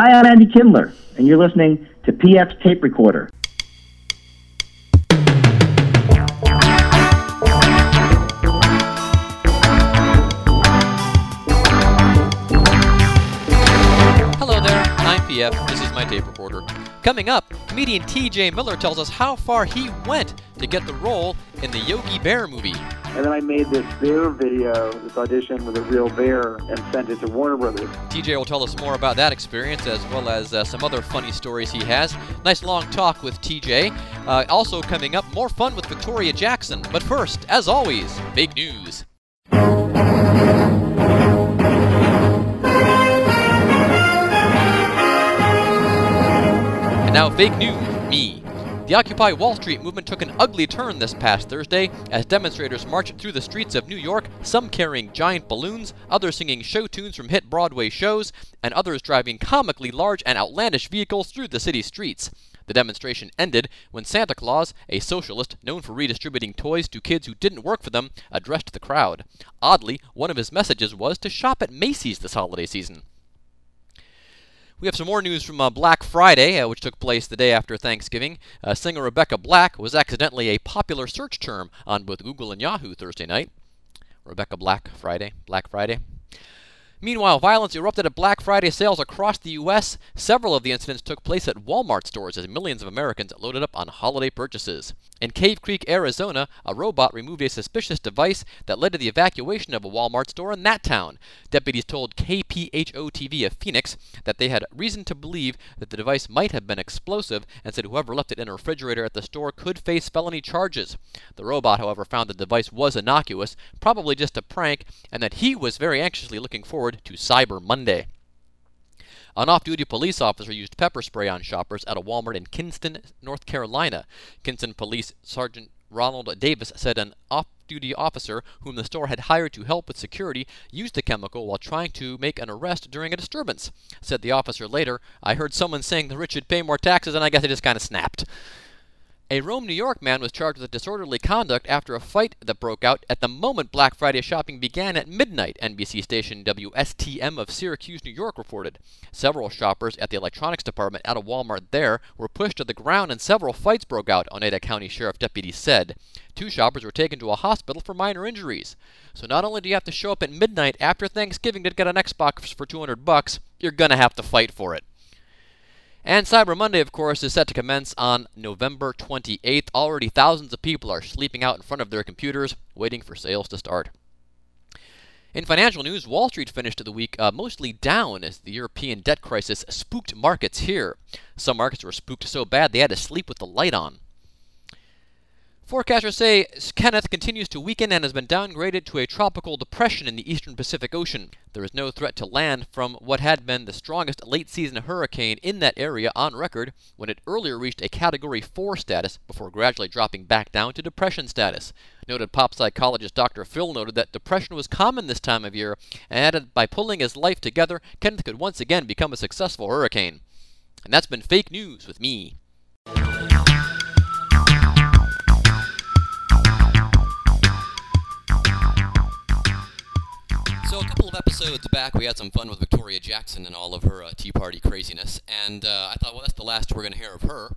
Hi, I'm Andy Kindler, and you're listening to PF's Tape Recorder. Hello there, I'm PF. This is my tape recorder. Coming up, comedian TJ Miller tells us how far he went to get the role in the Yogi Bear movie. And then I made this bear video, this audition with a real bear, and sent it to Warner Brothers. TJ will tell us more about that experience as well as uh, some other funny stories he has. Nice long talk with TJ. Uh, also coming up, more fun with Victoria Jackson. But first, as always, big news. And now, fake news. The Occupy Wall Street movement took an ugly turn this past Thursday as demonstrators marched through the streets of New York, some carrying giant balloons, others singing show tunes from hit Broadway shows, and others driving comically large and outlandish vehicles through the city streets. The demonstration ended when Santa Claus, a socialist known for redistributing toys to kids who didn't work for them, addressed the crowd. Oddly, one of his messages was to shop at Macy's this holiday season. We have some more news from uh, Black Friday, uh, which took place the day after Thanksgiving. Uh, singer Rebecca Black was accidentally a popular search term on both Google and Yahoo Thursday night. Rebecca Black Friday, Black Friday. Meanwhile, violence erupted at Black Friday sales across the U.S. Several of the incidents took place at Walmart stores as millions of Americans loaded up on holiday purchases. In Cave Creek, Arizona, a robot removed a suspicious device that led to the evacuation of a Walmart store in that town. Deputies told KPHO TV of Phoenix that they had reason to believe that the device might have been explosive and said whoever left it in a refrigerator at the store could face felony charges. The robot, however, found the device was innocuous, probably just a prank, and that he was very anxiously looking forward to Cyber Monday. An off duty police officer used pepper spray on shoppers at a Walmart in Kinston, North Carolina. Kinston Police Sergeant Ronald Davis said an off duty officer whom the store had hired to help with security used the chemical while trying to make an arrest during a disturbance. Said the officer later, I heard someone saying the rich should pay more taxes and I guess I just kind of snapped. A Rome, New York man was charged with disorderly conduct after a fight that broke out at the moment Black Friday shopping began at midnight, NBC station WSTM of Syracuse, New York reported. Several shoppers at the electronics department at a Walmart there were pushed to the ground and several fights broke out, Oneida County Sheriff deputies said. Two shoppers were taken to a hospital for minor injuries. So not only do you have to show up at midnight after Thanksgiving to get an Xbox for 200 bucks, you're going to have to fight for it. And Cyber Monday, of course, is set to commence on November 28th. Already thousands of people are sleeping out in front of their computers, waiting for sales to start. In financial news, Wall Street finished the week uh, mostly down as the European debt crisis spooked markets here. Some markets were spooked so bad they had to sleep with the light on. Forecasters say Kenneth continues to weaken and has been downgraded to a tropical depression in the eastern Pacific Ocean. There is no threat to land from what had been the strongest late season hurricane in that area on record when it earlier reached a Category 4 status before gradually dropping back down to depression status. Noted pop psychologist Dr. Phil noted that depression was common this time of year and added by pulling his life together, Kenneth could once again become a successful hurricane. And that's been fake news with me. Couple of episodes back, we had some fun with Victoria Jackson and all of her uh, Tea Party craziness, and uh, I thought, well, that's the last we're going to hear of her.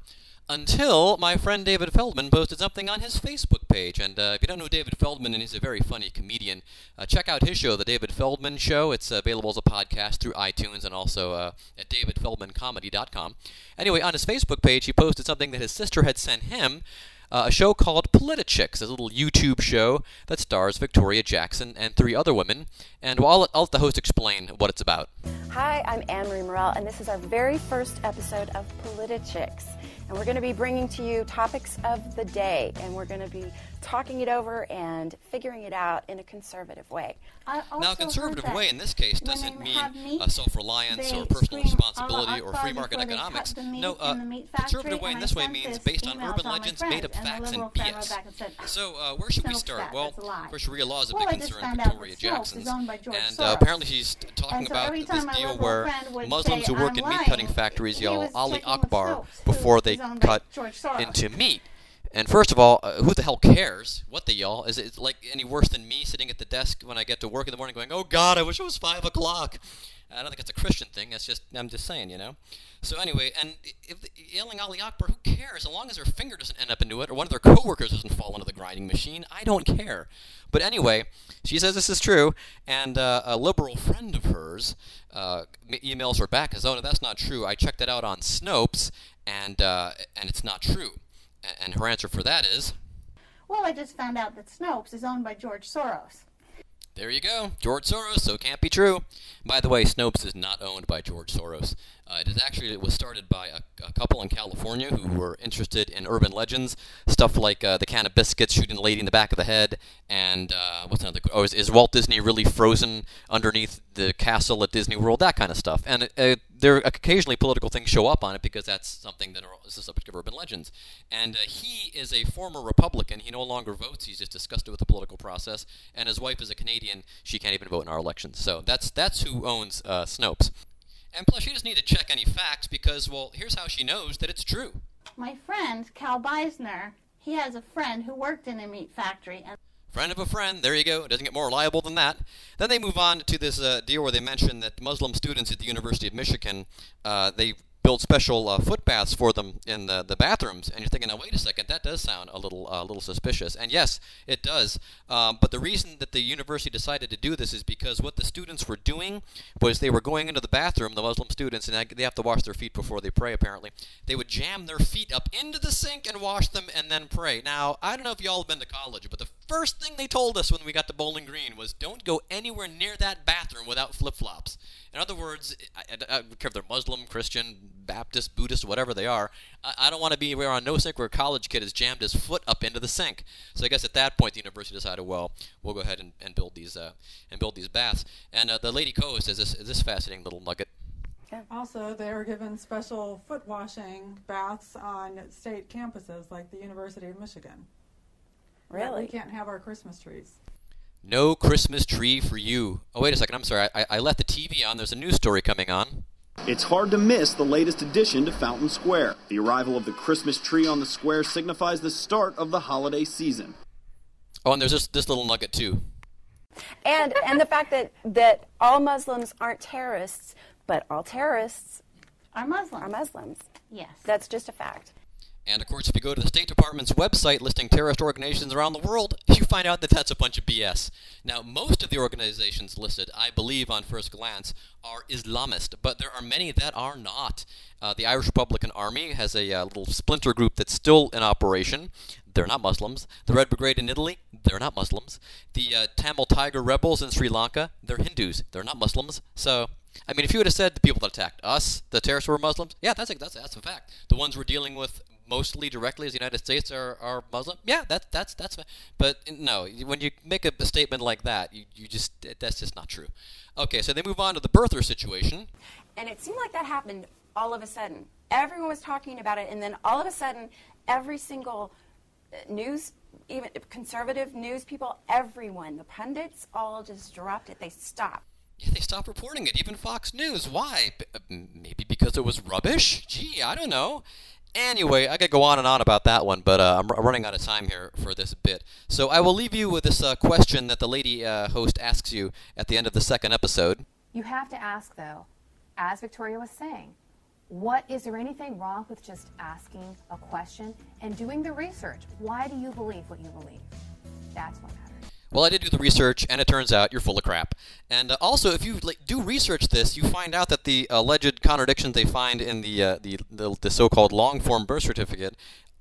Until my friend David Feldman posted something on his Facebook page. And uh, if you don't know David Feldman, and he's a very funny comedian, uh, check out his show, The David Feldman Show. It's available as a podcast through iTunes and also uh, at davidfeldmancomedy.com. Anyway, on his Facebook page, he posted something that his sister had sent him uh, a show called Politichicks, a little YouTube show that stars Victoria Jackson and three other women. And well, I'll, I'll let the host explain what it's about. Hi, I'm Ann-Marie Murrell, and this is our very first episode of Politichicks. And we're going to be bringing to you topics of the day, and we're going to be talking it over and figuring it out in a conservative way. Now, a conservative way in this case doesn't mean uh, self-reliance or personal responsibility or free market economics. No, uh, conservative way in this way means based on urban legends, made-up facts, and BS. So, uh, where should we start? Well, first, Sharia law is a big concern Victoria Jackson's, and uh, apparently she's talking about this deal where Muslims who work in meat-cutting factories yell Ali Akbar before they cut into meat. And first of all, uh, who the hell cares what they yell? Is it like any worse than me sitting at the desk when I get to work in the morning going, "Oh God, I wish it was five o'clock"? I don't think it's a Christian thing. It's just I'm just saying, you know. So anyway, and if yelling Ali Akbar, who cares? As long as their finger doesn't end up into it, or one of their coworkers doesn't fall into the grinding machine, I don't care. But anyway, she says this is true, and uh, a liberal friend of hers uh, emails her back as, "Oh, no, that's not true. I checked it out on Snopes, and uh, and it's not true." And her answer for that is, "Well, I just found out that Snopes is owned by George Soros." There you go. George Soros, so it can't be true. By the way, Snopes is not owned by George Soros. Uh, it is actually it was started by a, a, couple in California who were interested in urban legends, stuff like uh, the can of biscuits shooting the lady in the back of the head, and uh, what's another? Oh, is, is, Walt Disney really frozen underneath the castle at Disney World? That kind of stuff. And uh, there occasionally political things show up on it because that's something that is the subject of urban legends. And uh, he is a former Republican. He no longer votes. He's just disgusted with the political process. And his wife is a Canadian. She can't even vote in our elections. So that's that's who owns uh, Snopes. And plus, she doesn't need to check any facts because, well, here's how she knows that it's true. My friend, Cal Beisner, he has a friend who worked in a meat factory. And friend of a friend, there you go. It doesn't get more reliable than that. Then they move on to this uh, deal where they mention that Muslim students at the University of Michigan, uh, they build special uh, foot baths for them in the, the bathrooms, and you're thinking, now wait a second, that does sound a little uh, a little suspicious. And yes, it does. Um, but the reason that the university decided to do this is because what the students were doing was they were going into the bathroom, the Muslim students, and they have to wash their feet before they pray. Apparently, they would jam their feet up into the sink and wash them, and then pray. Now, I don't know if y'all have been to college, but the first thing they told us when we got to Bowling Green was, don't go anywhere near that bathroom without flip flops. In other words, I, I, I don't care if they're Muslim, Christian, Baptist, Buddhist, whatever they are. I, I don't want to be where on no sink where a college kid has jammed his foot up into the sink. So I guess at that point the university decided, well, we'll go ahead and, and build these uh, and build these baths. And uh, the lady co-host is this this fascinating little nugget. Also, they are given special foot washing baths on state campuses like the University of Michigan. Really? We can't have our Christmas trees. No Christmas tree for you. Oh, wait a second. I'm sorry. I, I left the TV on. There's a news story coming on. It's hard to miss the latest addition to Fountain Square. The arrival of the Christmas tree on the square signifies the start of the holiday season. Oh, and there's this, this little nugget, too. And, and the fact that, that all Muslims aren't terrorists, but all terrorists are Muslims. Are Muslims. Yes. That's just a fact. And of course, if you go to the State Department's website listing terrorist organizations around the world, you find out that that's a bunch of BS. Now, most of the organizations listed, I believe on first glance, are Islamist, but there are many that are not. Uh, the Irish Republican Army has a uh, little splinter group that's still in operation. They're not Muslims. The Red Brigade in Italy, they're not Muslims. The uh, Tamil Tiger rebels in Sri Lanka, they're Hindus. They're not Muslims. So I mean, if you would have said the people that attacked us, the terrorists were Muslims, yeah, that's a, that's that's a fact. The ones we're dealing with mostly directly as the United States are, are Muslim, yeah, that's that's that's. But no, when you make a, a statement like that, you, you just that's just not true. Okay, so they move on to the birther situation, and it seemed like that happened all of a sudden. Everyone was talking about it, and then all of a sudden, every single uh, news even conservative news people, everyone, the pundits, all just dropped it. They stopped. Yeah, they stopped reporting it. Even Fox News. Why? B- uh, maybe because it was rubbish? Gee, I don't know. Anyway, I could go on and on about that one, but uh, I'm, running out of time here for this bit. So I will leave you with this uh, question that the lady uh, host asks you at the end of the second episode. You have to ask, though, as Victoria was saying, what is there anything wrong with just asking a question and doing the research? Why do you believe what you believe? That's what matters. Well, I did do the research, and it turns out you're full of crap. And uh, also, if you like, do research this, you find out that the alleged contradictions they find in the uh, the, the, the so-called long-form birth certificate,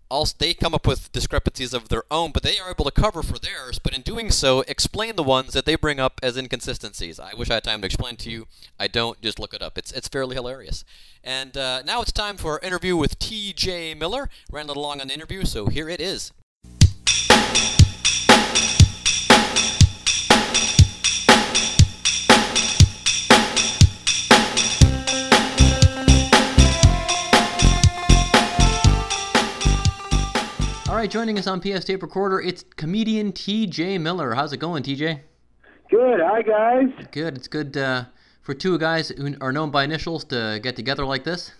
also they come up with discrepancies of their own, but they are able to cover for theirs. But in doing so, explain the ones that they bring up as inconsistencies. I wish I had time to explain to you. I don't. Just look it up. It's it's fairly hilarious. And uh, now it's time for our interview with T.J. Miller. Ran a little long on the interview, so here it is. Right, joining us on PF's Tape Recorder, it's comedian T.J. Miller. How's it going, T.J.? Good. Hi, guys. Good. It's good uh, for two guys who are known by initials to get together like this.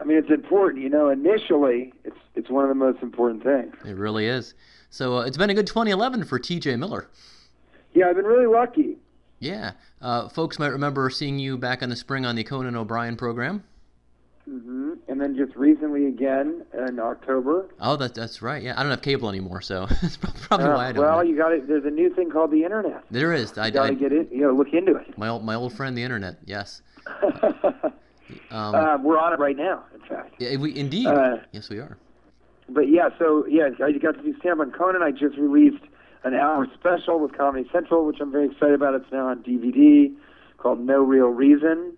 I mean, it's important. You know, initially, it's it's one of the most important things. It really is. So uh, it's been a good 2011 for T.J. Miller. Yeah, I've been really lucky. Yeah. Uh, folks might remember seeing you back in the spring on the Conan O'Brien program. Hmm And then just recently again in October. Oh, that, that's right. Yeah, I don't have cable anymore, so that's probably Uh, why I don't. well, know. you got it. There's a new thing called the internet. There is. I, got to get it. You know, look into it. my old my old friend, the internet. Yes. Um, uh, we're on it right now. In fact. yeah, we indeed. uh, yes, we are. But yeah, so yeah, I got to do stand on Conan. I just released an hour special with Comedy Central, which I'm very excited about. It's now on DVD called No Real Reason.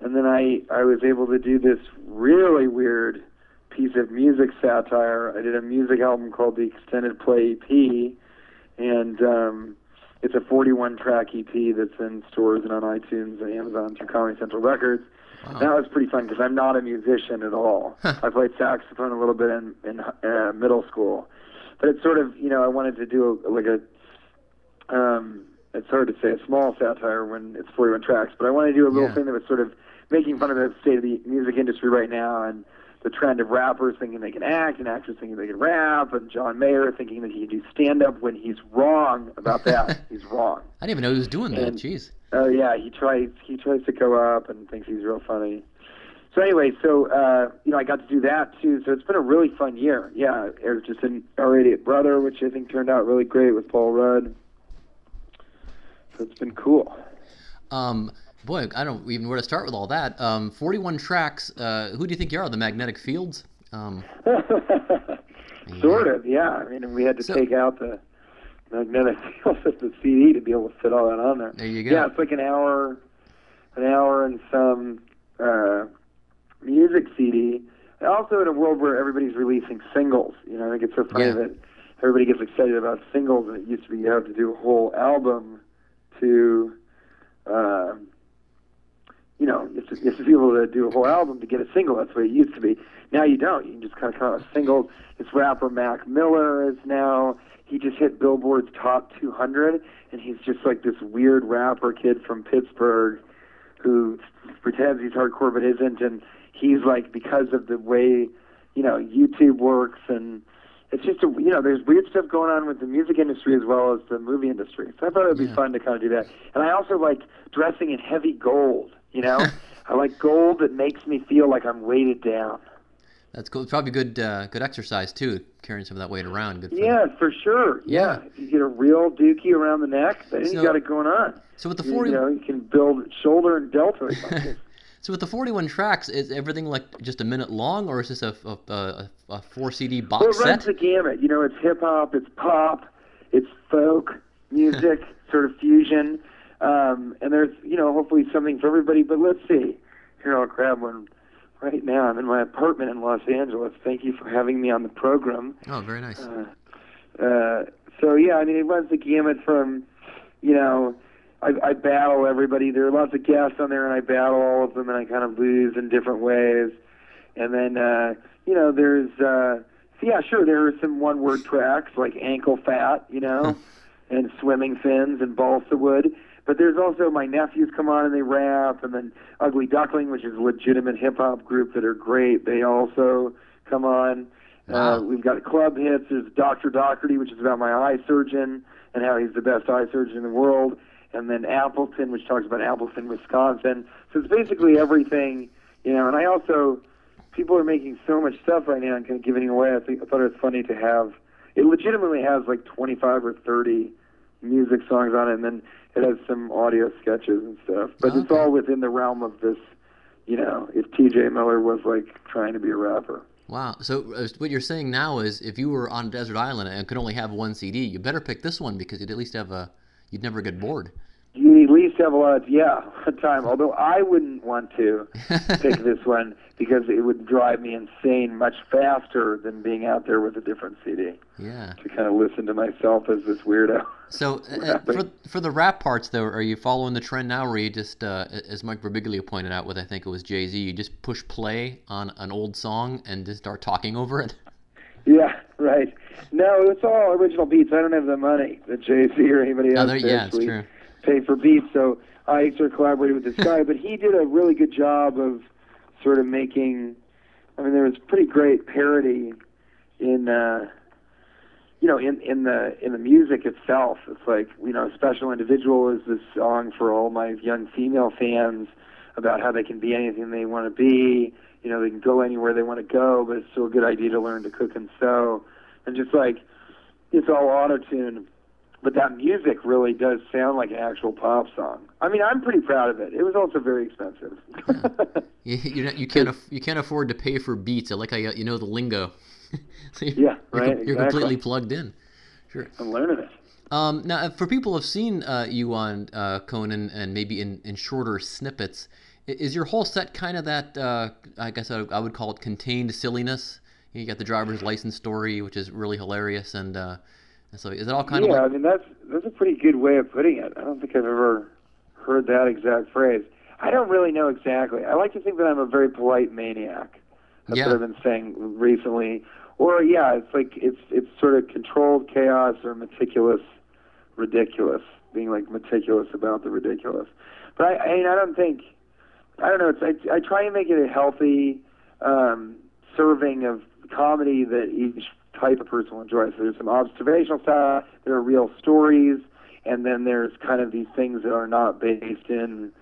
And then I I was able to do this really weird piece of music satire. I did a music album called the Extended Play EP, and um, it's a 41 track EP that's in stores and on iTunes and Amazon through Comedy Central Records. That was pretty fun because I'm not a musician at all. I played saxophone a little bit in in uh, middle school, but it's sort of you know I wanted to do a, like a um, it's hard to say a small satire when it's 41 tracks, but I want to do a little Yeah. thing that was sort of making fun of the state of the music industry right now and the trend of rappers thinking they can act and actors thinking they can rap and John Mayer thinking that he can do stand up when he's wrong about that. he's wrong. I didn't even know he was doing that. Jeez. Oh yeah, he tries he tries to go up and thinks he's real funny. So anyway, so uh, you know, I got to do that too. So it's been a really fun year. Yeah, there's just an Our Idiot Brother, which I think turned out really great with Paul Rudd. So it's been cool. Um, boy, I don't even know where to start with all that. Um, 41 tracks. Uh, who do you think you are? The Magnetic Fields? Um, Sort of, yeah. I mean, we had to So- take out the magnetic fields of the CD to be able to fit all that on there. There you go. Yeah, it's like an hour, an hour and some uh, music CD. And also in a world where everybody's releasing singles. You know, I think it's so funny Yeah. that everybody gets excited about singles, and it used to be you have to do a whole album to. Uh, you know, you have, to, you have to be able to do a whole album to get a single. That's what it used to be. Now you don't. You can just kind of come out with singles. This rapper Mac Miller is now. He just hit Billboard's top 200, and he's just like this weird rapper kid from Pittsburgh who pretends he's hardcore but isn't, and he's like because of the way you know YouTube works and. It's just a you know there's weird stuff going on with the music industry as well as the movie industry. So I thought it would be Yeah. fun to kind of do that. And I also like dressing in heavy gold. You know, I like gold that makes me feel like I'm weighted down. that's cool. It's probably good, uh, good exercise too, carrying some of that weight around. Good. For Yeah, for sure. Yeah. Yeah. if you get a real dookie around the neck, then So- you got it going on. So with the You- 40, you know, you can build shoulder and deltoid muscles. so with the 41 tracks, is everything like just a minute long, or is this a a, a, a four CD box Well, it runs set? the gamut. You know, it's hip hop, it's pop, it's folk music, sort of fusion, um, and there's you know hopefully something for everybody. But let's see. Here, I'll grab one right now. I'm in my apartment in Los Angeles. Thank you for having me on the program. Oh, very nice. Uh, so yeah, I mean, it runs the gamut from, you know, I, I battle everybody. There are lots of guests on there, and I battle all of them, and I kind of lose in different ways. And then, uh, you know, there's, uh, yeah, sure, there are some one-word tracks like ankle fat, you know, and swimming fins and balsa wood. But there's also my nephews come on and they rap, and then Ugly Duckling, which is a legitimate hip hop group that are great. They also come on. Wow. Uh, we've got club hits. There's Dr. Doherty, which is about my eye surgeon and how he's the best eye surgeon in the world. And then Appleton, which talks about Appleton, Wisconsin. So it's basically everything, you know. And I also, people are making so much stuff right now and kind of giving away. I, think, I thought it was funny to have. It legitimately has like 25 or 30 music songs on it, and then it has some audio sketches and stuff. But it's all within the realm of this, you know, if T.J. Miller was like trying to be a rapper. Wow. So uh, what you're saying now is, if you were on a desert island and could only have one CD, you better pick this one because you'd at least have a, you'd never get bored. You'd at least have a lot of yeah time. Although I wouldn't want to pick this one because it would drive me insane much faster than being out there with a different CD Yeah. to kind of listen to myself as this weirdo. So uh, for for the rap parts though, are you following the trend now, where you just, uh, as Mike Birbiglia pointed out with I think it was Jay Z, you just push play on an old song and just start talking over it? Yeah, right. No, it's all original beats. I don't have the money that Jay Z or anybody Oh, else to yeah, actually true. pay for beats. So I sort of collaborated with this guy, but he did a really good job of sort of making. I mean, there was pretty great parody in uh, you know, in in the in the music itself, it's like you know, "Special Individual" is this song for all my young female fans about how they can be anything they want to be. You know, they can go anywhere they want to go, but it's still a good idea to learn to cook and sew. And just like it's all auto tune, but that music really does sound like an actual pop song. I mean, I'm pretty proud of it. It was also very expensive. you, you, you can't aff- you can't afford to pay for beats. I like how you, you know the lingo. so you're, yeah, right. You're, you're completely plugged in. Sure. I'm learning it. Um, now, for people who have seen uh, you on uh, Conan and maybe in, in shorter snippets, is your whole set kind of that? Uh, I guess I, I, would call it contained silliness. You got the driver's license story, which is really hilarious, and, uh, and so is it all kind yeah, of? Yeah, like... I mean that's that's a pretty good way of putting it. I don't think I've ever heard that exact phrase. I don't really know exactly. I like to think that I'm a very polite maniac. That's yeah. what I've been saying recently. Or yeah, it's like it's it's sort of controlled chaos or meticulous ridiculous, being like meticulous about the ridiculous. But I, I mean, I don't think, I don't know. It's I, I try and make it a healthy um, serving of comedy that each type of person will enjoy. So there's some observational stuff, there are real stories, and then there's kind of these things that are not based in,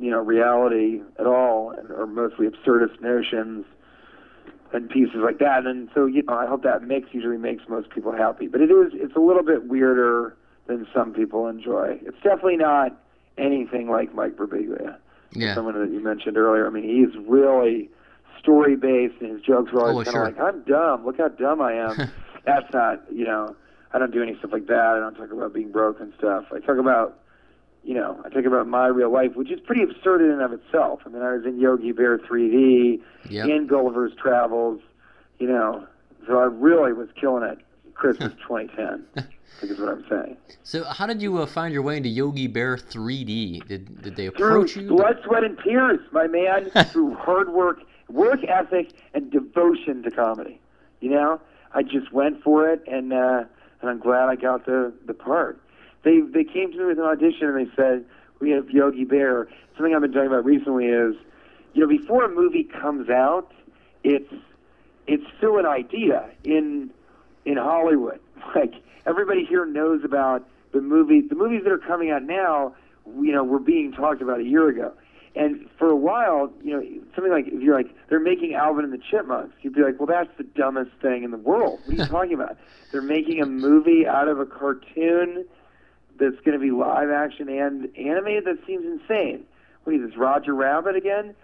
you know, reality at all, and are mostly absurdist notions and pieces like that. And so, you know, I hope that mix usually makes most people happy. But it is, it's a little bit weirder than some people enjoy. It's definitely not anything like Mike Birbiglia, yeah. someone that you mentioned earlier. I mean, he's really story based, and his jokes were always oh, kind of sure. like, "I'm dumb. Look how dumb I am." That's not, you know, I don't do any stuff like that. I don't talk about being broke and stuff. I talk about, you know, I talk about my real life, which is pretty absurd in and of itself. I mean, I was in Yogi Bear 3D, yep. in Gulliver's Travels, you know, so I really was killing it. Christmas 2010. I think is what I'm saying. So, how did you uh, find your way into Yogi Bear 3D? Did did they approach through you? blood, sweat, and tears, my man. through hard work, work ethic, and devotion to comedy. You know, I just went for it, and uh, and I'm glad I got the the part. They they came to me with an audition, and they said we have Yogi Bear. Something I've been talking about recently is, you know, before a movie comes out, it's it's still an idea in in Hollywood. Like everybody here knows about the movies. The movies that are coming out now, you know, were being talked about a year ago. And for a while, you know, something like if you're like they're making Alvin and the Chipmunks, you'd be like, well, that's the dumbest thing in the world. What are you talking about? They're making a movie out of a cartoon that's going to be live action and animated. That seems insane. What is this, Roger Rabbit again?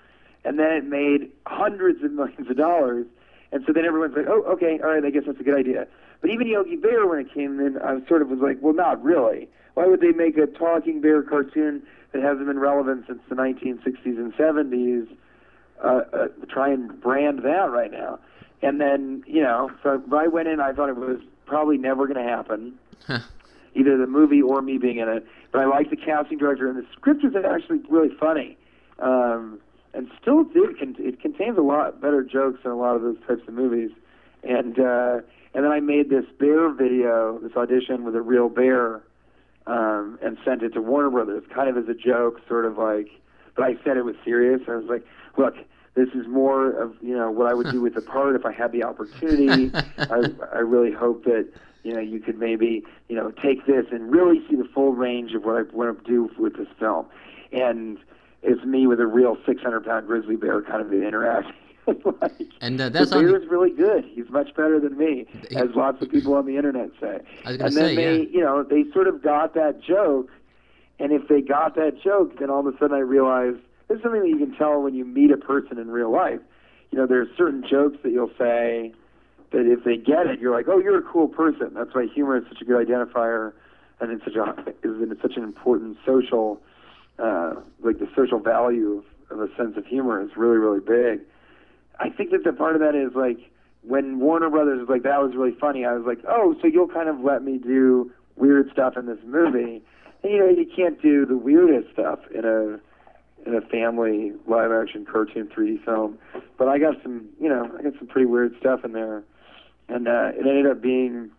And then it made hundreds of millions of dollars. And so then everyone's like, oh, okay, all right, I guess that's a good idea. But even Yogi Bear, when it came in, I sort of was like, well, not really. Why would they make a talking bear cartoon that hasn't been relevant since the 1960s and 70s? Uh, uh, try and brand that right now. And then, you know, so I went in, I thought it was probably never going to happen, either the movie or me being in it. But I liked the casting director, and the script was actually really funny. Um, and still did, it contains a lot better jokes than a lot of those types of movies. And, uh, and then I made this bear video, this audition with a real bear, um, and sent it to Warner Brothers, kind of as a joke, sort of like. But I said it was serious. I was like, look, this is more of you know what I would do with the part if I had the opportunity. I, I really hope that you know you could maybe you know take this and really see the full range of what I want to do with this film. And it's me with a real 600 pound grizzly bear kind of interacting. like, and uh, that's the on the, is really good. He's much better than me, He- as lots of people on the internet say. And then say, they, yeah. you know, they sort of got that joke, and if they got that joke, then all of a sudden I realized this is something that you can tell when you meet a person in real life. You know, there's certain jokes that you'll say that if they get it, you're like, oh, you're a cool person. That's why humor is such a good identifier, and it's such a is it's such an important social, uh, like the social value of, of a sense of humor is really really big. I think that the part of that is like when Warner Brothers was like that was really funny. I was like, oh, so you'll kind of let me do weird stuff in this movie. And you know, you can't do the weirdest stuff in a in a family live action cartoon 3D film. But I got some, you know, I got some pretty weird stuff in there, and uh, it ended up being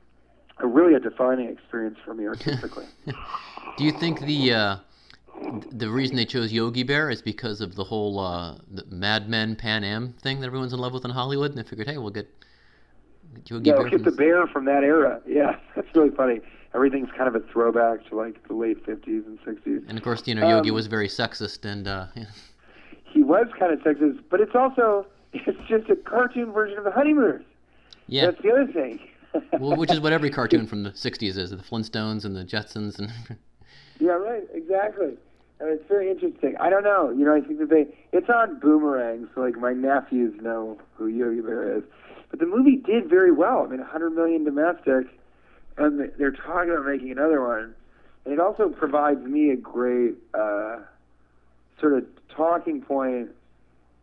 a really a defining experience for me artistically. Do you think the uh, the reason they chose Yogi Bear is because of the whole uh, the Mad Men Pan Am thing that everyone's in love with in Hollywood, and they figured, hey, we'll get Yogi yeah, Bear from the bear from that era. Yeah, that's really funny. Everything's kind of a throwback to like the late 50s and 60s. And of course, you know, Yogi Um, was very sexist and uh, He was kind of sexist, but it's also it's just a cartoon version of the Honeymooners. yeah, That's the other thing. well, which is what every cartoon from the '60s is: the Flintstones and the Jetsons and. Yeah, right. Exactly. And it's very interesting. I don't know. You know, I think that they it's on Boomerang, so like my nephews know who Yogi Bear is. But the movie did very well. I mean, 100 million domestic, and they- they're talking about making another one. And it also provides me a great uh, sort of talking point.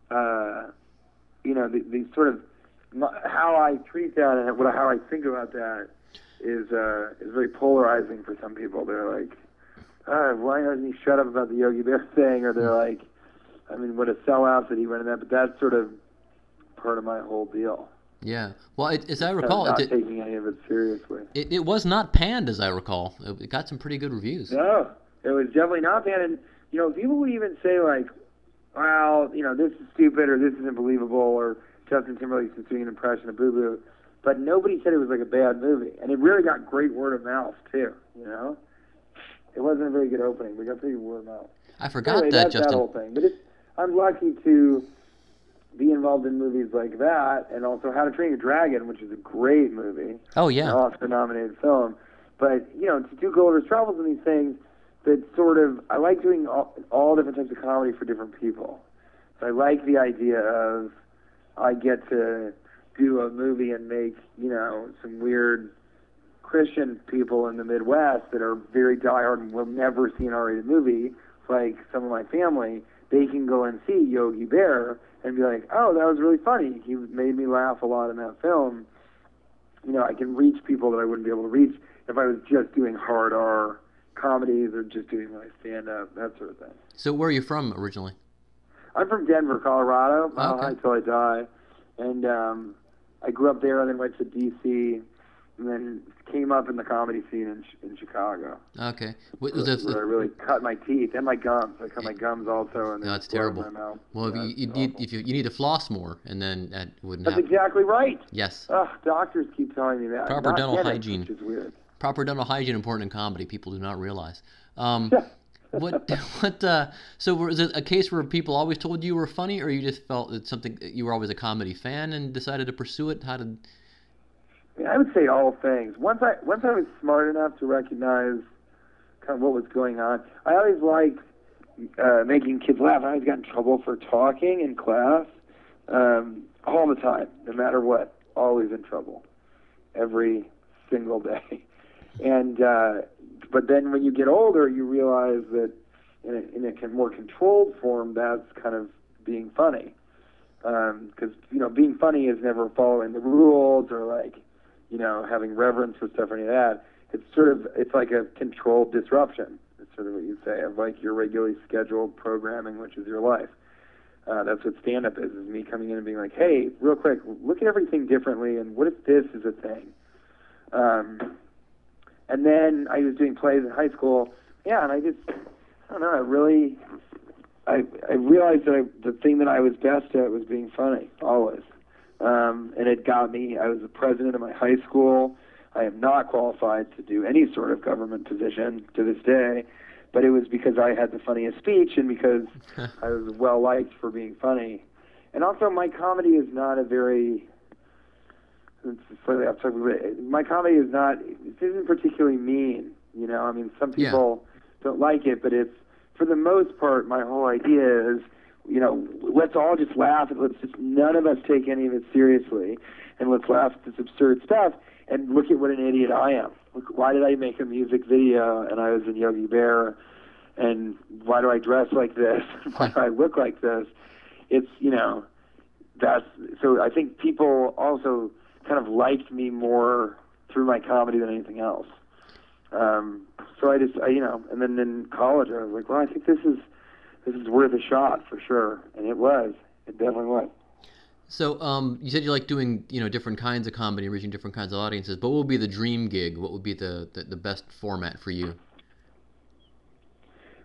Uh, you know, the, the sort of how I treat that and what how I think about that is uh, is very polarizing for some people. They're like, uh, why doesn't he shut up about the Yogi Bear thing? Or they're like, I mean, what a sellout that he went in that. But that's sort of part of my whole deal. Yeah. Well, it, as I recall, not it, taking any of it seriously. it it was not panned, as I recall. It, got some pretty good reviews. No, it was definitely not banned. And you know, people would even say like, well, you know, this is stupid or this isn't believable or Justin Timberlake's just doing an impression of Boo Boo. But nobody said it was like a bad movie, and it really got great word of mouth too. You know, it wasn't a very good opening, but it got pretty good out. I forgot anyway, that that's Justin. that whole thing. But it's, I'm lucky to be involved in movies like that, and also How to Train Your Dragon, which is a great movie, Oh yeah, an. Oscar-nominated film. But you know, to do Gulliver's Travels and these things, that sort of I like doing all, all different types of comedy for different people. So I like the idea of I get to do a movie and make you know some weird Christian people in the Midwest that are very diehard and will never see an R-rated movie, like some of my family. They can go and see Yogi Bear and be like, "Oh, that was really funny. He made me laugh a lot in that film." You know, I can reach people that I wouldn't be able to reach if I was just doing hard R comedies or just doing my stand-up, that sort of thing. So where are you from originally? I'm from Denver, Colorado, Mile Okay. High I Die, and um, I grew up there and then went to D.C. and then came up in the comedy scene in, in Chicago. Okay. What, where, it, where I really cut my teeth and my gums. I cut my gums also, and no, it's terrible. Well, if Yeah, you, you, awful. if you, you need to floss more, and then that wouldn't That's happen. exactly right. Yes. Ugh, doctors keep telling me that. Proper dental get it, hygiene. which is weird. Proper dental hygiene important in comedy. People do not realize. Um, what what? Uh, so was it a case where people always told you were funny, or you just felt it's something you were always a comedy fan and decided to pursue it? How did? I, would say all things. Once I once I was smart enough to recognize kind of what was going on, I always liked uh, making kids laugh. I always got in trouble for talking in class um, all the time, no matter what. Always in trouble, every single day. And uh, but then when you get older, you realize that in a, in a more controlled form, that's kind of being funny. Because you know, being funny is never following the rules or like you know, having reverence for stuff or any of that. It's sort of it's like a controlled disruption. It's sort of what you say of like your regularly scheduled programming, which is your life. Uh, that's what stand up is, is me coming in and being like, hey, real quick, look at everything differently and what if this is a thing? Um, and then I was doing plays in high school. Yeah, and I just I don't know, I really I I realized that I, the thing that I was best at was being funny, always um, and it got me. I was the president of my high school. I am not qualified to do any sort of government position to this day, but it was because I had the funniest speech and because I was well liked for being funny. And also, my comedy is not a very it's slightly off topic, but my comedy is not. It isn't particularly mean. You know, I mean, some Yeah. people don't like it, but it's for the most part. My whole idea is you know, let's all just laugh and let's just none of us take any of it seriously, and let's laugh at this absurd stuff and look at what an idiot I am. Look, why did I make a music video and I was in Yogi Bear, and why do I dress like this? why do I look like this? It's you know, that's so. I think people also kind of liked me more through my comedy than anything else. Um, so I just, I, you know, and then in college I was like, well, I think this is this is worth a shot for sure, and it was. It definitely was. So um, you said you like doing you know different kinds of comedy, reaching different kinds of audiences. But what would be the dream gig? What would be the the, the best format for you?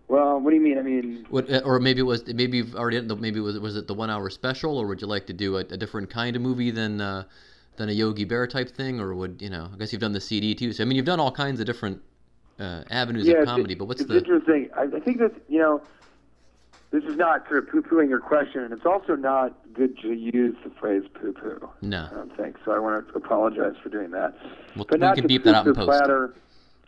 Well, what do you mean? I mean, What, uh, or maybe it was maybe you've already maybe was it was it the one hour special, or would you like to do a, a different kind of movie than uh, than a Yogi Bear type thing, or would you know? I guess you've done the CD too. So I mean, you've done all kinds of different uh, avenues yeah, of comedy. But what's it's the interesting? I, I think that you know, this is not sort of poo-pooing your question, and it's also not good to use the phrase poo-poo. no? I don't think so. I want to apologize for doing that. Well, but not can to beep that out in post. Platter,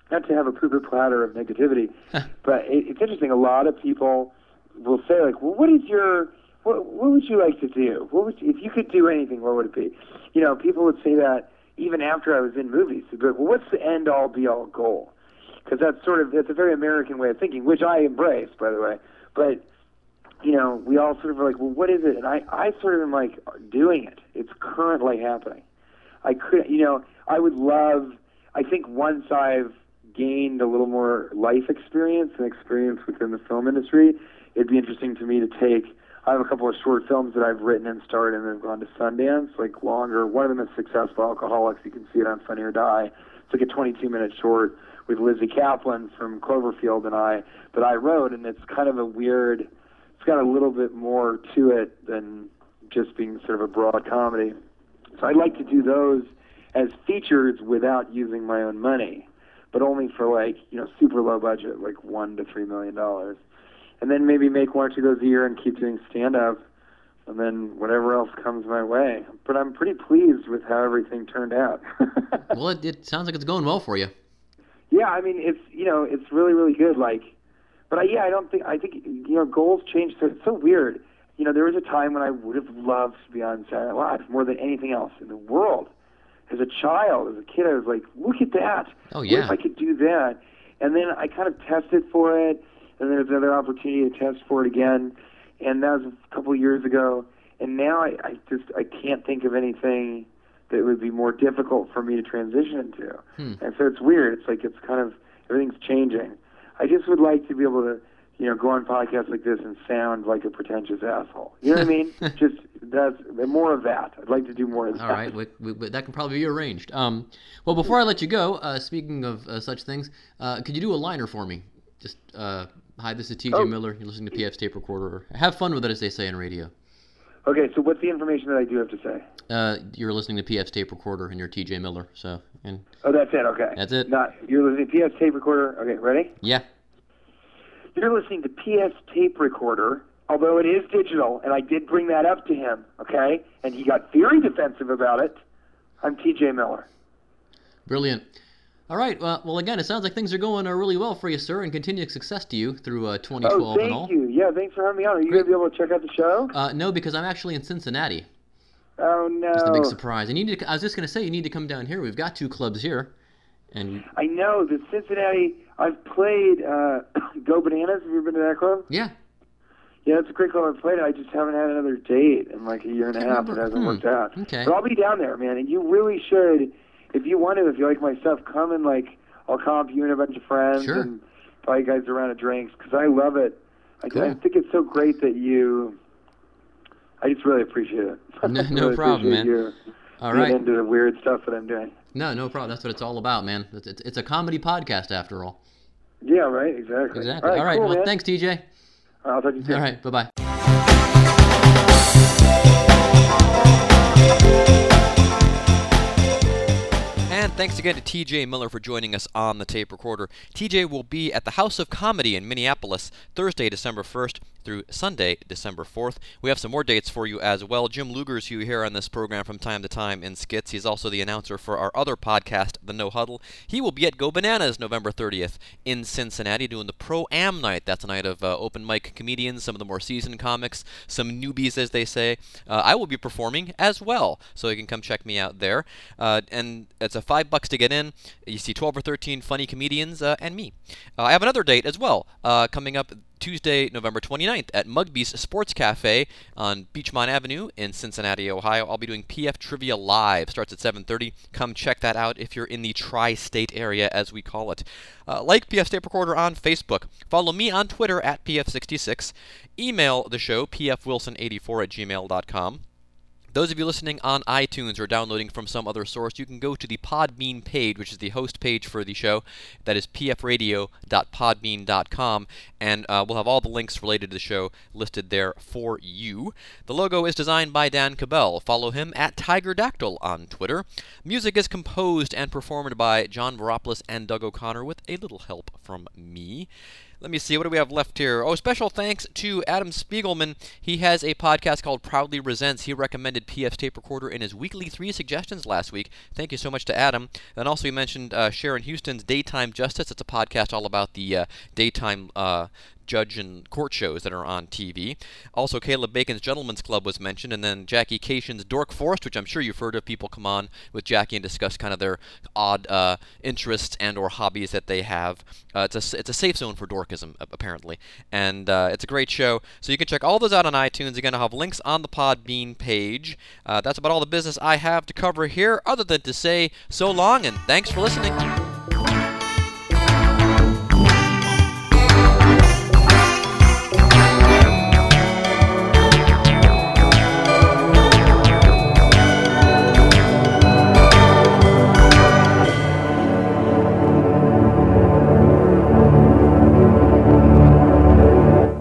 not to have a poo-poo platter of negativity, but it, it's interesting. A lot of people will say, like, "Well, what is your what, what would you like to do? What would if you could do anything? What would it be?" You know, people would say that even after I was in movies. They'd be like, "Well, what's the end-all, be-all goal?" Because that's sort of that's a very American way of thinking, which I embrace, by the way. But you know, we all sort of are like, well, what is it? And I, I sort of am like doing it. It's currently happening. I could, you know, I would love. I think once I've gained a little more life experience and experience within the film industry, it'd be interesting to me to take. I have a couple of short films that I've written and starred and have gone to Sundance, like longer. One of them is Successful Alcoholics. You can see it on Funny or Die. It's like a 22 minute short with Lizzy Caplan from Cloverfield and I that I wrote, and it's kind of a weird. It's got a little bit more to it than just being sort of a broad comedy. So I'd like to do those as features without using my own money, but only for like you know super low budget, like one to three million dollars, and then maybe make one or two of those a year and keep doing stand up, and then whatever else comes my way. But I'm pretty pleased with how everything turned out. well, it, it sounds like it's going well for you. Yeah, I mean it's you know it's really really good. Like, but I, yeah, I don't think I think you know goals change. So it's so weird. You know, there was a time when I would have loved to be on Saturday Night Live more than anything else in the world. As a child, as a kid, I was like, look at that. Oh What yeah. if I could do that? And then I kind of tested for it, and then there's another opportunity to test for it again, and that was a couple of years ago. And now I, I just I can't think of anything that would be more difficult for me to transition into. Hmm. And so it's weird. It's like it's kind of everything's changing. I just would like to be able to, you know, go on podcasts like this and sound like a pretentious asshole. You know what I mean? just that's more of that. I'd like to do more of that. All right, we, we, that can probably be arranged. Um, well, before I let you go, uh, speaking of uh, such things, uh, could you do a liner for me? Just uh, hi, this is T.J. Oh. Miller. You're listening to PF's tape recorder. Have fun with it, as they say in radio. Okay, so what's the information that I do have to say? Uh, you're listening to PF's tape recorder, and you're T.J. Miller. So, and Oh, that's it. Okay. That's it. Not you're listening to PS tape recorder. Okay, ready? yeah, You're listening to PS tape recorder, although it is digital, and I did bring that up to him, okay? And he got very defensive about it. I'm TJ Miller. brilliant. All right. Well, well, again, it sounds like things are going uh, really well for you, sir, and continued success to you through uh, 2012 oh, and all. thank you. Yeah, thanks for having me on. Are you going to be able to check out the show? Uh, no, because I'm actually in Cincinnati. Oh, no. It's a big surprise. You need to. I was just going to say you need to come down here. We've got two clubs here, and I know. The Cincinnati, I've played uh, Go Bananas. Have you ever been to that club? yeah, Yeah, it's a great club. I've played. I just haven't had another date in like a year and a half. It hasn't Hmm. worked out. Okay. But I'll be down there, man. And you really should, if you want to, if you like my stuff, come and like, I'll comp you and a bunch of friends Sure. and buy you guys around a round of drinks because I love it. I, Cool. I think it's so great that you. I just really appreciate it. No- no really problem, man. All right. into the weird stuff that I'm doing. No, no problem. That's what it's all about, man. It's, it's, it's a comedy podcast after all. Yeah, right. Exactly. Exactly. All right. cool, well, man. thanks, TJ. I'll talk to you soon. All right. Bye bye. Thanks again to TJ Miller for joining us on the tape recorder. TJ will be at the House of Comedy in Minneapolis Thursday, December 1st through Sunday, December 4th. We have some more dates for you as well. Jim Lugers, who you hear on this program from time to time in skits, he's also the announcer for our other podcast, The No Huddle. He will be at Go Bananas November 30th in Cincinnati doing the Pro Am Night. That's a night of uh, open mic comedians, some of the more seasoned comics, some newbies, as they say. Uh, I will be performing as well, so you can come check me out there. Uh, and it's a five bucks to get in. You see 12 or 13 funny comedians uh, and me. Uh, I have another date as well uh, coming up Tuesday, November 29th at Mugby's Sports Cafe on Beechmont Avenue in Cincinnati, Ohio. I'll be doing PF Trivia Live. Starts at 7:30. Come check that out if you're in the tri-state area, as we call it. Uh, like PF's Tape Recorder on Facebook. Follow me on Twitter at PF66. Email the show pfwilson84 at gmail.com. Those of you listening on iTunes or downloading from some other source, you can go to the Podbean page, which is the host page for the show. That is pfradio.podbean.com, and uh, we'll have all the links related to the show listed there for you. The logo is designed by Dan Cabell. Follow him at Tigerdactyl on Twitter. Music is composed and performed by John Veropoulos and Doug O'Connor with a little help from me. Let me see, what do we have left here? Oh, special thanks to Adam Spiegelman. He has a podcast called Proudly Resents. He recommended PF's tape recorder in his weekly three suggestions last week. Thank you so much to Adam. And also, he mentioned uh, Sharon Houston's Daytime Justice. It's a podcast all about the uh, daytime uh, judge and court shows that are on TV. Also, Caleb Bacon's Gentleman's Club was mentioned, and then Jackie Kashian's Dork Forest, which I'm sure you've heard of. People come on with Jackie and discuss kind of their odd uh, interests and or hobbies that they have. Uh, it's a it's a safe zone for dorkism apparently, and uh, it's a great show. So you can check all those out on iTunes. Again, I'll have links on the Podbean page. Uh, that's about all the business I have to cover here, other than to say so long and thanks for listening.